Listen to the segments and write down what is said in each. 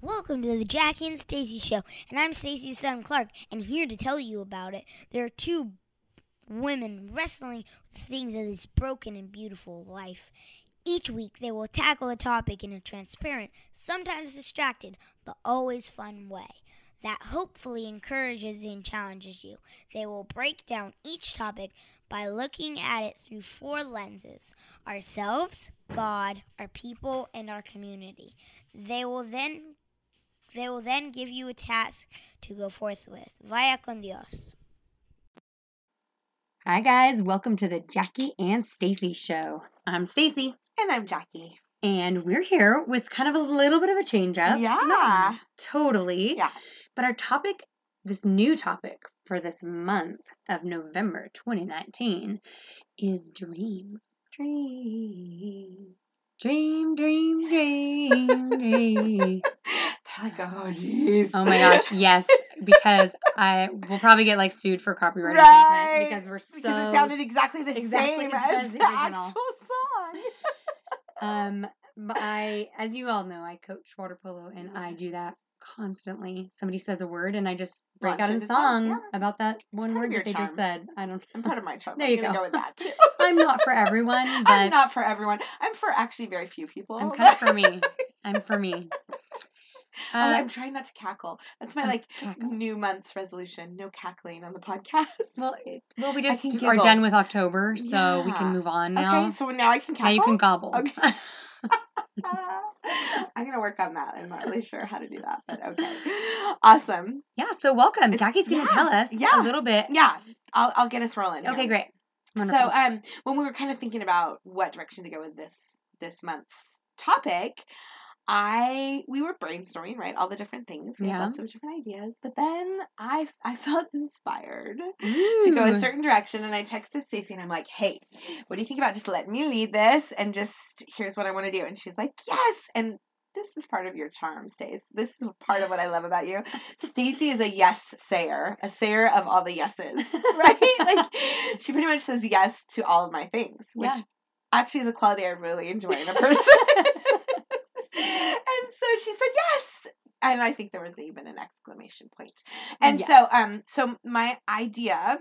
Welcome to the Jackie and Stacey Show, and I'm Stacey's son Clark, and here to tell you about it. There are two women wrestling with things of this broken and beautiful life. Each week, they will tackle a topic in a transparent, sometimes distracted, but always fun way that hopefully encourages and challenges you. They will break down each topic by looking at it through four lenses ourselves, God, our people, and our community. They will then they will then give you a task to go forth with. Vaya con Dios. Hi guys, welcome to the Jackie and Stacey show. I'm Stacey And I'm Jackie. and we're here with kind of a little bit of a change up. Yeah. Not totally. Yeah. But our topic, this new topic for this month of November 2019 is dreams. Dream. Dream, dream, dream, dream. Like, oh, jeez. Oh my gosh, yes, because I will probably get like sued for copyright Right. infringement because we're so Because it sounded exactly the Exactly same as as the actual song. Um, but I, as you all know, I coach water polo and I do that constantly. Somebody says a word and I just break Launch out in song yeah. about that one word that they just said. I don't. I'm part of my charm. There you go. go with that too. I'm not for everyone, but I'm not for everyone. I'm for actually very few people. I'm kind of for me. I'm for me. Oh, I'm trying not to cackle. That's my like cackle. new month's resolution. No cackling on the podcast. well, well, we just are giggle. done with October, so we can move on now. okay, so now I can cackle. now you can gobble. Okay. I'm gonna work on that. I'm not really sure how to do that, but okay. Awesome. yeah. So welcome. Jackie's going to yeah, tell us yeah. a little bit. Yeah, I'll I'll get us rolling. Okay, here. great. So um when we were kind of thinking about what direction to go with this this month's topic, I we were brainstorming, right? All the different things. We Yeah. had lots of different ideas. But then I I felt inspired to go a certain direction and I texted Stacey and I'm like, hey, what do you think about just letting me lead this and just here's what I want to do? And she's like, Yes. And this is part of your charm, Stace. This is part of what I love about you. Stacey is a yes sayer, a sayer of all the yeses. Right? like she pretty much says yes to all of my things, which Yeah. actually is a quality I really enjoy in a person. and she said yes. And I think there was even an exclamation point. And Yes. so um so my idea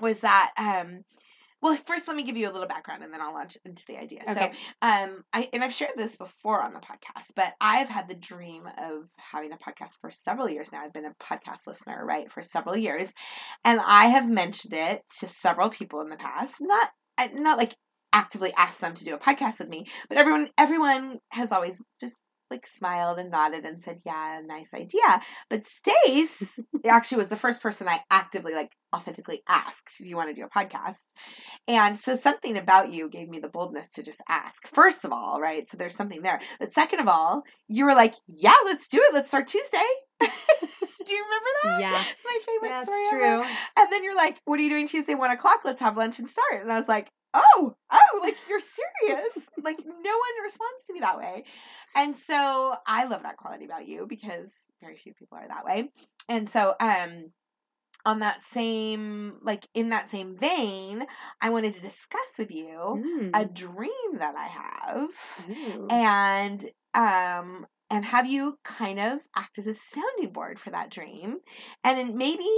was that um well first let me give you a little background and then I'll launch into the idea. Okay. So um I and I've shared this before on the podcast, but I've had the dream of having a podcast for several years now. I've been a podcast listener, right, for several years. And I have mentioned it to several people in the past. Not not like actively asked them to do a podcast with me, but everyone everyone has always just like smiled and nodded and said, "Yeah, nice idea." But Stace actually was the first person I actively like authentically asked, "Do you want to do a podcast?" And so something about you gave me the boldness to just ask. First of all, right? So there's something there. But second of all, you were like, "Yeah, let's do it. Let's start Tuesday." do you remember that? Yeah. It's my favorite That's story true. ever. And then you're like, "What are you doing Tuesday, one o'clock? Let's have lunch and start." And I was like, "Oh, oh, like you're serious? like no one responds to me that way." And so I love that quality about you because very few people are that way. And so, um, on that same, like in that same vein, I wanted to discuss with you a Mm. dream that I have Ooh. and um and have you kind of act as a sounding board for that dream and maybe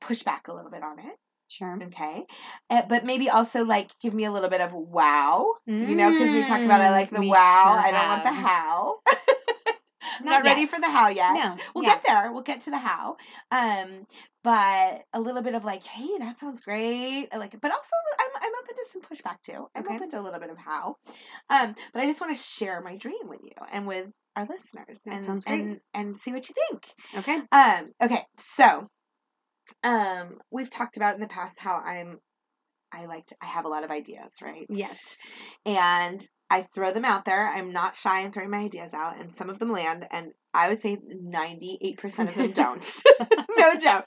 push back a little bit on it Sure. okay. Uh, but maybe also like give me a little bit of wow you know because we talked about i like the Mm, wow sure i don't want the how. I'm Not not ready for the how yet. No, we'll yeah. get there we'll get to the how. Um but a little bit of like hey that sounds great I like it but also i'm, I'm open to some pushback too. I'm Okay. open to a little bit of how. Um but i just want to share my dream with you and with our listeners That and and and see what you think. Okay. um okay so um we've talked about in the past how i'm i like to, i have a lot of ideas right Yes. and I throw them out there. I'm not shy in throwing my ideas out, and some of them land, and I would say 98% of them don't. no joke.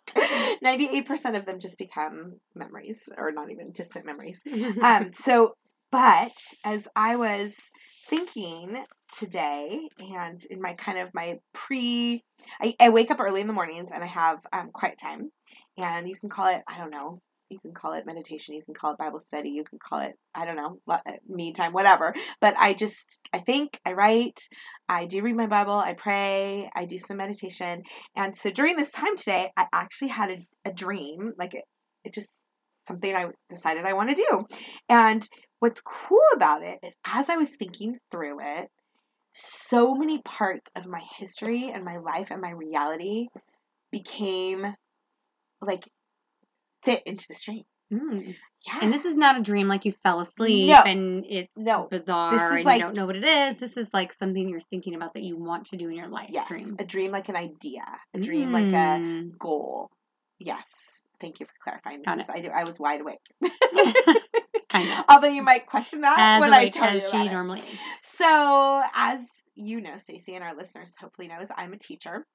98% of them just become memories, or not even distant memories. Um, so, but as I was thinking today, and in my kind of my pre, I, I wake up early in the mornings and I have um, quiet time, and you can call it, I don't know, you can call it meditation, you can call it Bible study, you can call it, I don't know, uh, me time, whatever. But I just, I think, I write, I do read my Bible, I pray, I do some meditation. And so during this time today, I actually had a, a dream, like it, it just something I decided I want to do. And what's cool about it is as I was thinking through it, so many parts of my history and my life and my reality became like fit into the stream. Mm. Yeah. And this is not a dream like you fell asleep No. and it's No. bizarre This is and like- you don't know what it is. This is like something you're thinking about that you want to do in your life. yes, Dream. a dream like an idea, a dream like a Mm. goal. Yes. Thank you for clarifying. Got because I do. I was wide awake. kind of. Although you might question that As when I tell you as about she it. normally is. So, as you know, Stacey, and our listeners hopefully knows, I'm a teacher.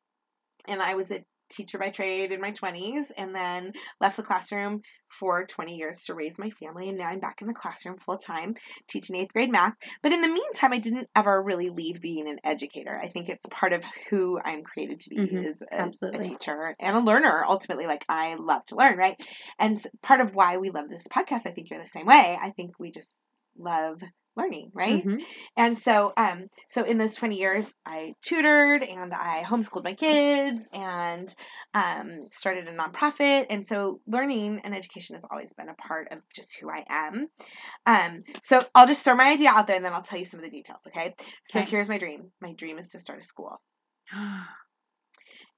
And I was a teacher by trade in my 20s and then left the classroom for 20 years to raise my family. And now I'm back in the classroom full time teaching eighth grade math. But in the meantime, I didn't ever really leave being an educator. I think it's part of who I'm created to be Mhm, is a, a teacher and a learner. Ultimately, like I love to learn, right? And part of why we love this podcast, I think you're the same way. I think we just love learning, right? Mhm. And so, um, so in those 20 years, I tutored and I homeschooled my kids and um, started a nonprofit. And so, learning and education has always been a part of just who I am. Um, so, I'll just throw my idea out there and then I'll tell you some of the details, okay? So, Okay. here's my dream my dream is to start a school.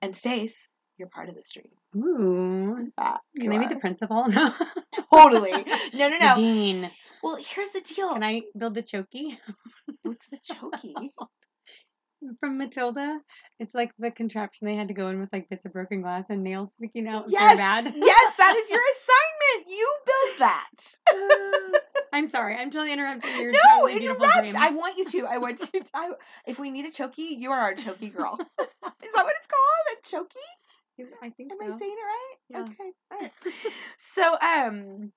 And, Stace, you're part of this dream. Ooh. Uh, Can I be the principal? No. Totally. No, no, The no. dean. Well, here's the deal. Can I build the chokey What's the chokey? from Matilda? It's like the contraption they had to go in with like bits of broken glass and nails sticking out. yes, bad. yes, that is your assignment. You build that. I'm sorry. I'm totally interrupting your no, interrupt. dream. I want you to. I want you to. I, if we need a chokey, you are our chokey girl. is that what it's called? A chokey? I think Am so. I saying it right? Yeah. Okay. All right. so, um,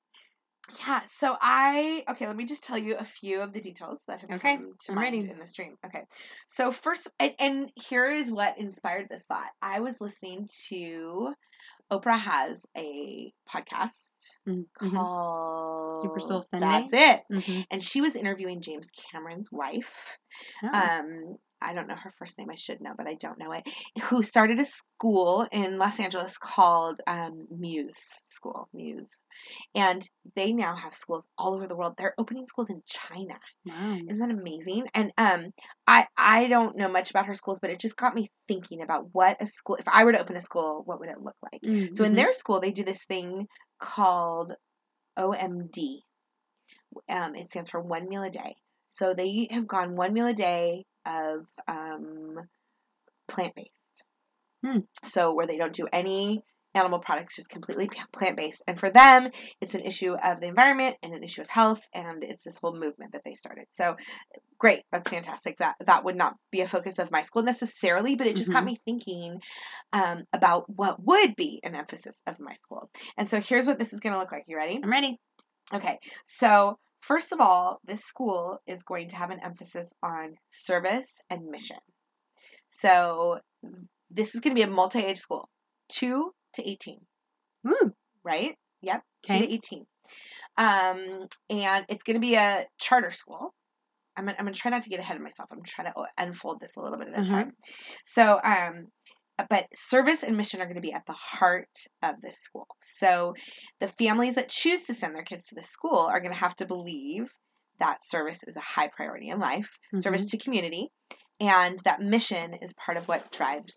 yeah. So I okay. Let me just tell you a few of the details that have Okay, come to I'm mind ready. in this dream. Okay. So first, and, and here is what inspired this thought. I was listening to Oprah has a podcast Mhm, mhm. called Super Soul Sunday? That's it. Mhm. And she was interviewing James Cameron's wife. Oh. Um, I don't know her first name. I should know, but I don't know it. Who started a school in Los Angeles called um, Muse School, Muse, and they now have schools all over the world. They're opening schools in China. wow. Isn't that amazing? And um, I I don't know much about her schools, but it just got me thinking about what a school. If I were to open a school, what would it look like? So in Mhm. their school, they do this thing called OMD. Um, it stands for one meal a day. So they have gone one meal a day of um, plant based. Hmm. So where they don't do any animal products, just completely plant based. And for them, it's an issue of the environment and an issue of health, and it's this whole movement that they started. So great, that's fantastic. That that would not be a focus of my school necessarily, but it just got Mhm. me thinking um, about what would be an emphasis of my school. And so here's what this is going to look like. You ready? I'm ready. Okay, so first of all, this school is going to have an emphasis on service and mission. So this is going to be a multi age school, 2 to 18, Ooh. right? Yep, okay. 2 to 18. Um, and it's going to be a charter school. I'm gonna, I'm gonna try not to get ahead of myself. I'm trying to unfold this a little bit at a Mhm. time. So, um, but service and mission are going to be at the heart of this school. So, the families that choose to send their kids to this school are going to have to believe that service is a high priority in life, service to community, and that mission is part of what drives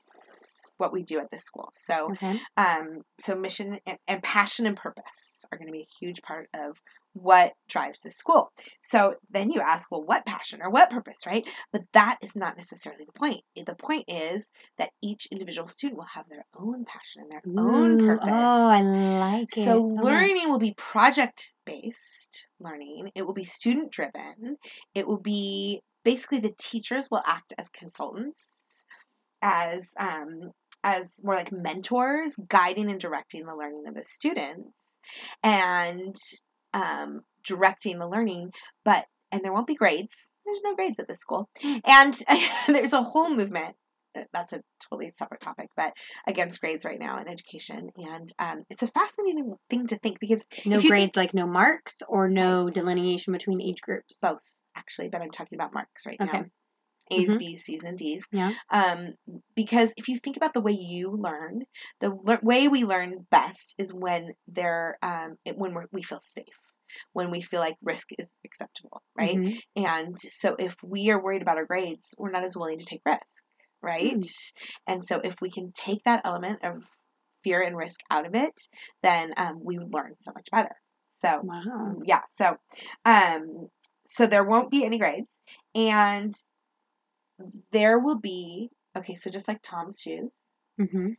what we do at this school. So, Okay. um, so mission and, and passion and purpose are going to be a huge part of what drives this school. So then you ask, well, what passion or what purpose, right? But that is not necessarily the point. The point is that each individual student will have their own passion and their own purpose. Oh, I like it. So much. learning will be project based learning. It will be student driven. It will be basically the teachers will act as consultants, as um, as more like mentors, guiding and directing the learning of the students, and um, directing the learning. But and there won't be grades. There's no grades at this school, and there's a whole movement uh, that's a totally separate topic, but against grades right now in education. And um, it's a fascinating thing to think because No grades, like no marks or no delineation between age groups. both actually, but I'm talking about marks right Okay. now. A's, Mhm. B's, C's, and D's. Yeah. Um, because if you think about the way you learn, the lear- way we learn best is when they're um, when we're, we feel safe, when we feel like risk is acceptable, right? Mhm. And so if we are worried about our grades, we're not as willing to take risk, right? Mm. And so if we can take that element of fear and risk out of it, then um, we learn so much better. So Wow. yeah, so um, so there won't be any grades, and there will be okay. So just like Tom's shoes, hmm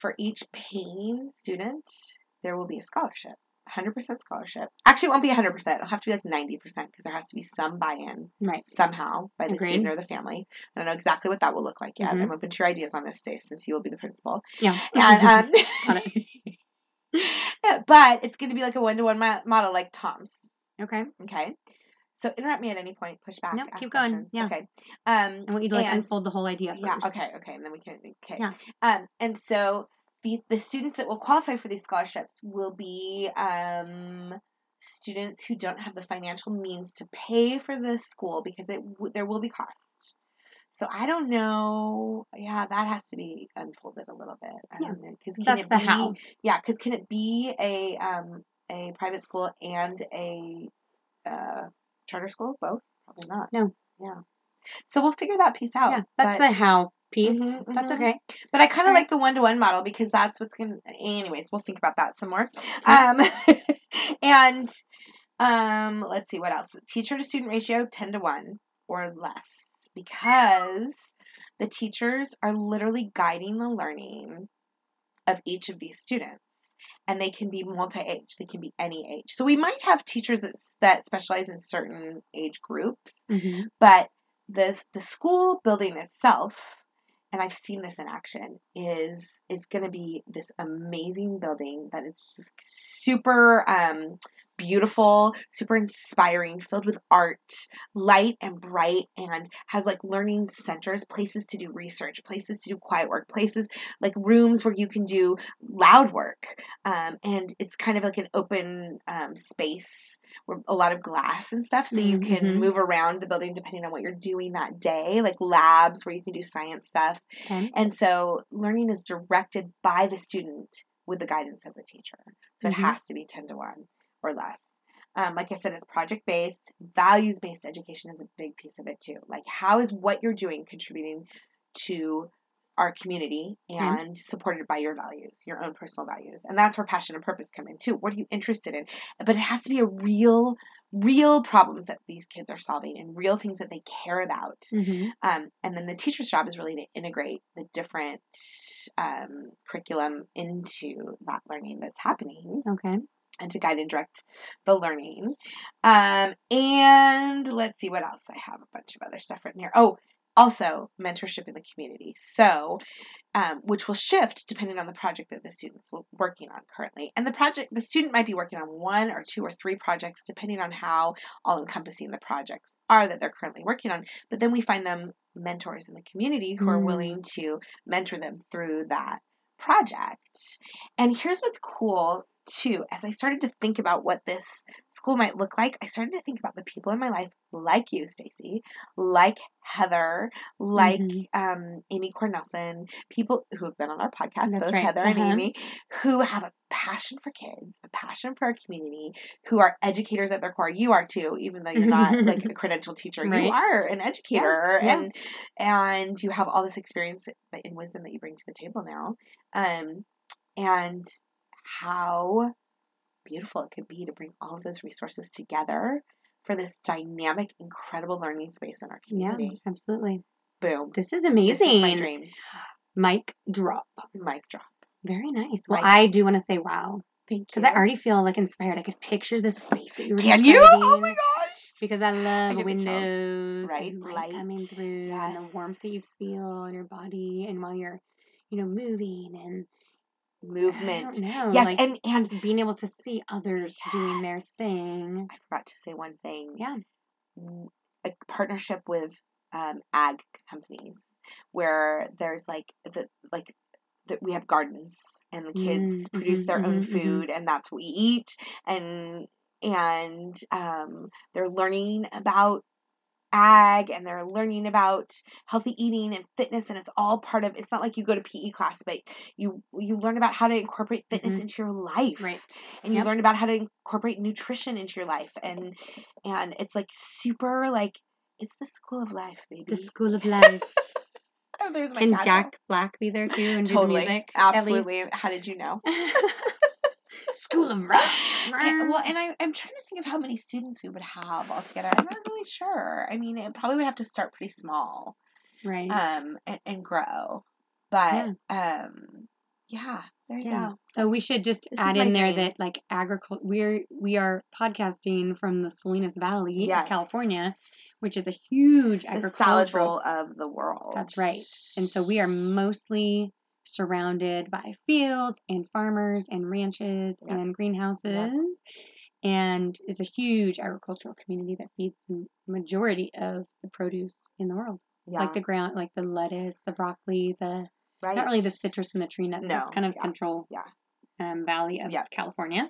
for each paying student, there will be a scholarship. 100% scholarship. Actually, it won't be 100%. It'll have to be like 90% because there has to be some buy-in Right. somehow by the Agreed. student or the family. I don't know exactly what that will look like yet. Mhm. I'm open to your ideas on this, day since you will be the principal. Yeah. And um, yeah, but it's going to be like a one-to-one model, like Tom's. okay. Okay. So interrupt me at any point. Push back. Ask keep going, questions. yeah. Okay. Um, I want you to like And- unfold the whole idea yeah. Okay. Okay. And then we can. Okay. Yeah. Um, and so the the students that will qualify for these scholarships will be um students who don't have the financial means to pay for the school because it w- there will be costs. So I don't know. Yeah, that has to be unfolded a little bit. I Yeah. because can That's it the be? how. Yeah, because can it be a um a private school and a uh, charter school? Both? Probably not. No. Yeah. So we'll figure that piece out. Yeah. That's but, the how piece. Mhm, That's mhm. okay. but I kind of like the one to one model because that's what's gonna. Anyways, we'll think about that some more. Um, and um, let's see what else. Teacher to student ratio ten to one or less because the teachers are literally guiding the learning of each of these students and they can be multi-age they can be any age. So we might have teachers that, that specialize in certain age groups hmm but the the school building itself and I've seen this in action is it's going to be this amazing building that it's just super um beautiful, super inspiring, filled with art, light and bright and has like learning centers, places to do research, places to do quiet work, places like rooms where you can do loud work. Um, and it's kind of like an open um, space where a lot of glass and stuff so you can Mhm. move around the building depending on what you're doing that day, like labs where you can do science stuff. Okay. And so learning is directed by the student with the guidance of the teacher. So Mhm. it has to be 10 to 1 or less. Um, like I said, it's project based. Values based education is a big piece of it too. Like, how is what you're doing contributing to our community and supported by your values, your own personal values? And that's where passion and purpose come in too. What are you interested in? But it has to be a real, real problems that these kids are solving and real things that they care about. hmm Um, and then the teacher's job is really to integrate the different um, curriculum into that learning that's happening Okay. And to guide and direct the learning. Um, and let's see what else. I have a bunch of other stuff written here. Oh, also mentorship in the community. So, um, which will shift depending on the project that the student's working on currently. And the project, the student might be working on one or two or three projects depending on how all encompassing the projects are that they're currently working on. But then we find them mentors in the community who are Mm. willing to mentor them through that project. And here's what's cool too. As I started to think about what this school might look like, I started to think about the people in my life, like you, Stacey, like Heather, like Mhm. um, Amy Cornelson, people who have been on our podcast, That's both right. Heather and Uh-huh. Amy, who have a passion for kids, a passion for our community, who are educators at their core. You are too, even though you're not like a credentialed teacher. Right. You are an educator, yeah. and and you have all this experience and wisdom that you bring to the table now. Um, and how beautiful it could be to bring all of those resources together for this dynamic, incredible learning space in our Yeah, community. absolutely. Boom. This is This amazing. is my dream. Mic drop. Mic drop. Very nice. Well, Right. I do want to say wow Thank you. because I already feel like inspired. I could picture the space that you were Can you? Oh my gosh. Because I love chills. windows, Right, and light, coming through, and the warmth that you feel in your body, and while you're, you know, moving, and I Movement. Yes, like and and being able to see others doing their thing. I forgot to say one thing. Yeah. a partnership with um, ag companies where there's like the like that we have gardens and the kids Mm, produce mhm, their own mhm, mhm. food and that's what we eat and and um, they're learning about ag and they're learning about healthy eating and fitness and it's all part of it's not like you go to PE class but you you learn about how to incorporate fitness Mhm. into your life Right. and you Yep. learn about how to incorporate nutrition into your life and and it's like super like it's the school of life baby The School of Life. oh, there's my Can Jack Black be there too and do the music? absolutely how did you know School of Rock. Yeah, well, and I, I'm trying to think of how many students we would have altogether. I'm not really sure. I mean, it probably would have to start pretty small, right. um, and, and grow. But, um, yeah, there you yeah. go. So we should just This add in there dream. that like agriculture we're we are podcasting from the Salinas Valley Yes. of California, which is a huge The agricultural salad bowl of the world. That's right. And so we are mostly surrounded by fields and farmers and ranches Yep. and greenhouses. And it's a huge agricultural community that feeds the majority of the produce in the world. yeah, Like the ground, like the lettuce, the broccoli, the right. not really the citrus and the tree nuts. No, That's kind of yeah, central yeah. um, valley of Yep. California.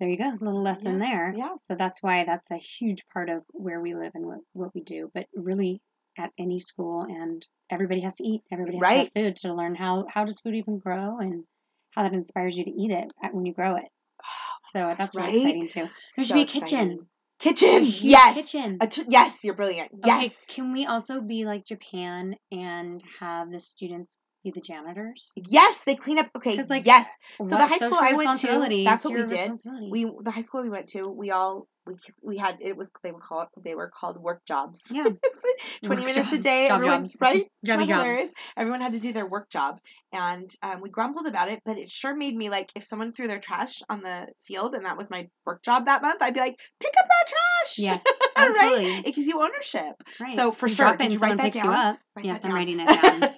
There you go, a little lesson there. Yeah, So that's why that's a huge part of where we live and what, what we do. But really, at any school, and everybody has to eat. Everybody has to have food to learn how how does food even grow and how that inspires you to eat it when you grow it. So that's really Right? exciting too. There should So be a kitchen. Kitchen. Yes. kitchen. T- yes, you're brilliant. Yes. Okay, can we also be like Japan and have the students be the janitors? Yes, they clean up. Okay, like, yes. What the high school I went to, that's what we did. We the high school we went to, we all we we had it was they were called they were called work jobs. Yeah. Twenty Work minutes a day, Job everyone jobs. right? Jobby jobs. Everyone had to do their work job, and um, we grumbled about it, but it sure made me like if someone threw their trash on the field and that was my work job that month, I'd be like, pick up that trash. Yes, right? It gives you ownership. Right. So for You sure, did you write that down? you up. Write yes, that I'm down. writing it down.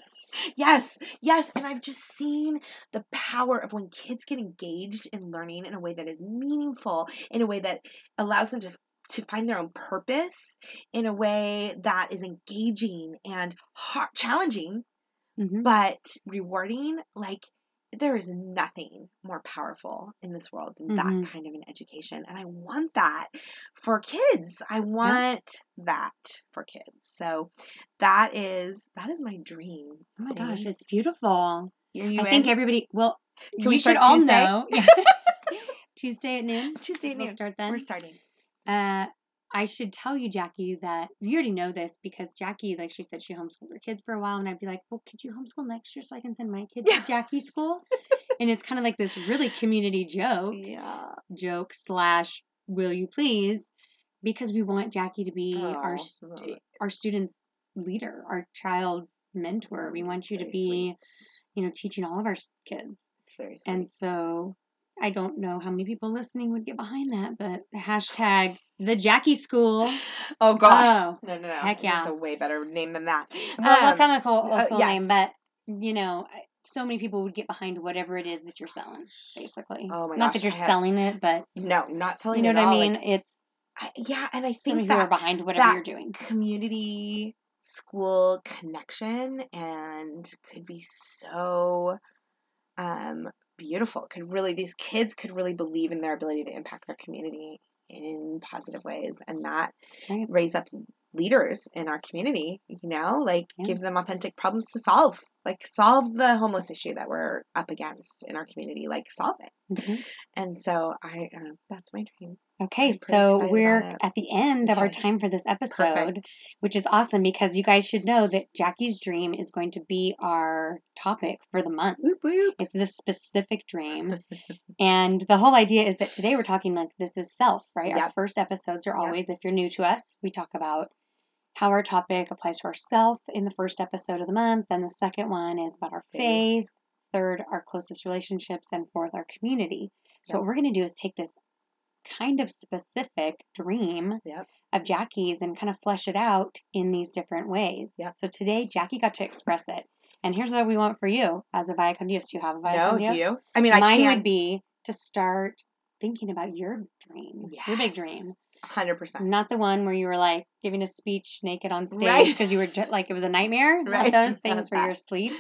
Yes, yes, and I've just seen the power of when kids get engaged in learning in a way that is meaningful, in a way that allows them to to find their own purpose, in a way that is engaging and hard, challenging, hmm but rewarding. Like there is nothing more powerful in this world than Mhm. that kind of an education, and I want that for kids. I want that for kids. So that is that is my dream. Oh my gosh, it's beautiful. I think everybody. Well, Can we should all Tuesday? know. Yeah. Tuesday at noon. Tuesday at We'll noon. start then. We're starting. Uh, I should tell you, Jackie, that you already know this because Jackie, like she said, she homeschooled her kids for a while, and I'd be like, "Well, could you homeschool next year so I can send my kids Yeah. to Jackie's school?" and it's kind of like this really community joke, Yeah. joke slash, "Will you please?" Because we want Jackie to be our Oh, stu- our students' leader, our child's mentor. We want you to be, sweet. you know, teaching all of our kids. Very And so I don't know how many people listening would get behind that, but the hashtag the Jackie School. Oh gosh. Oh, no, no, no. heck yeah, It's a way better name than that. Well, we'll Um, come up with a uh, cool yes. name, but you know, so many people would get behind whatever it is that you're selling, basically. Oh my Not gosh, that you're have- selling it, but No, not selling you know at what I mean. Like, it's I, yeah, and I think many people are behind whatever that you're doing. community school connection and could be so um beautiful could really these kids could really believe in their ability to impact their community in positive ways and that That's right. raise up leaders in our community you know like Yeah. give them authentic problems to solve like solve the homeless issue that we're up against in our community like solve it Mhm. and so i uh, that's my dream Okay, so we're at the end of our time for this episode. perfect which is awesome because you guys should know that Jackie's dream is going to be our topic for the month. Whoop, whoop. It's this specific dream. and the whole idea is that today we're talking like this is self, right? Our first episodes are Yep. always, if you're new to us, we talk about how our topic applies to ourself in the first episode of the month. Then the second one is about our Faith. faith. Third, our closest relationships. And fourth, our community. So Yep. what we're going to do is take this kind of specific dream Yep. of Jackie's and kind of flesh it out in these different ways. Yep. So today, Jackie got to express it. And here's what we want for you as a Vaya Con Dios. Do you have a Via no do you i mean i Mine can would be to start thinking about your dream, your big dream. Hundred percent. Not the one where you were like giving a speech naked on stage Right. because you were like it was a nightmare. Not Right. those things where you're asleep.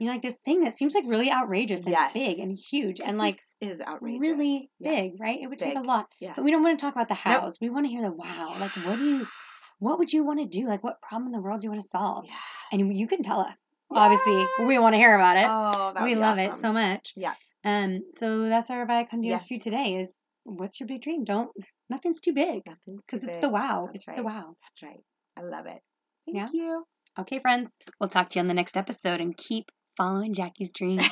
You know, like this thing that seems like really outrageous and Yes. big and huge and like is outrageous. really big, right? It would take a lot. Yes. But we don't want to talk about the Nope. We want to hear the wow. Like, what do you, what would you want to do? Like, what problem in the world do you want to solve? Yeah. And you can tell us. Obviously, we want to hear about it. Oh, we love it so much. Yeah. Um. So that's our Vaya con Dios Yes. for you today. Is what's your big dream? Don't. Nothing's too big Nothing's too because it's big. the wow. That's it's right. the wow. That's right. I love it. Thank Yeah. you. Okay, friends. We'll talk to you on the next episode and keep following Jackie's dream.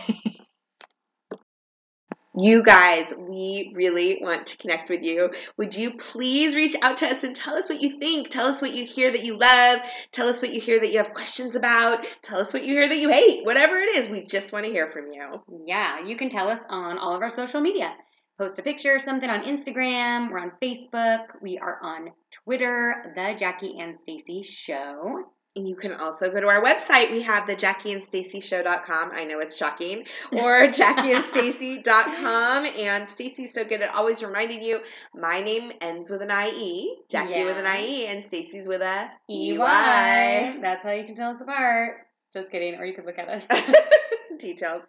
You guys, we really want to connect with you. Would you please reach out to us and tell us what you think? Tell us what you hear that you love. Tell us what you hear that you have questions about. Tell us what you hear that you hate. Whatever it is, we just want to hear from you. yeah, you can tell us on all of our social media. Post a picture, or something on Instagram. We're on Facebook. We are on Twitter, the Jackie and Stacey Show. And you can also go to our website. We have the JackieandStaceyShow.com. I know it's shocking. Or JackieandStacey.com. And Stacey's so good at always reminding you my name ends with an IE, Jackie with an IE, and Stacey's with a EY. That's how you can tell us apart. Just kidding, or you could look at us. Details.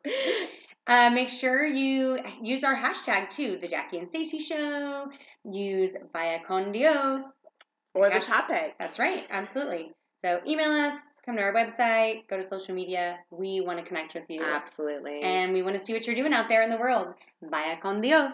uh, make sure you use our hashtag too, the Jackie and Stacey Show. Use Vaya Con Dios. Or the Yeah. topic. That's right, absolutely. So email us, come to our website, go to social media. We want to connect with you. Absolutely. And we want to see what you're doing out there in the world. Vaya con Dios.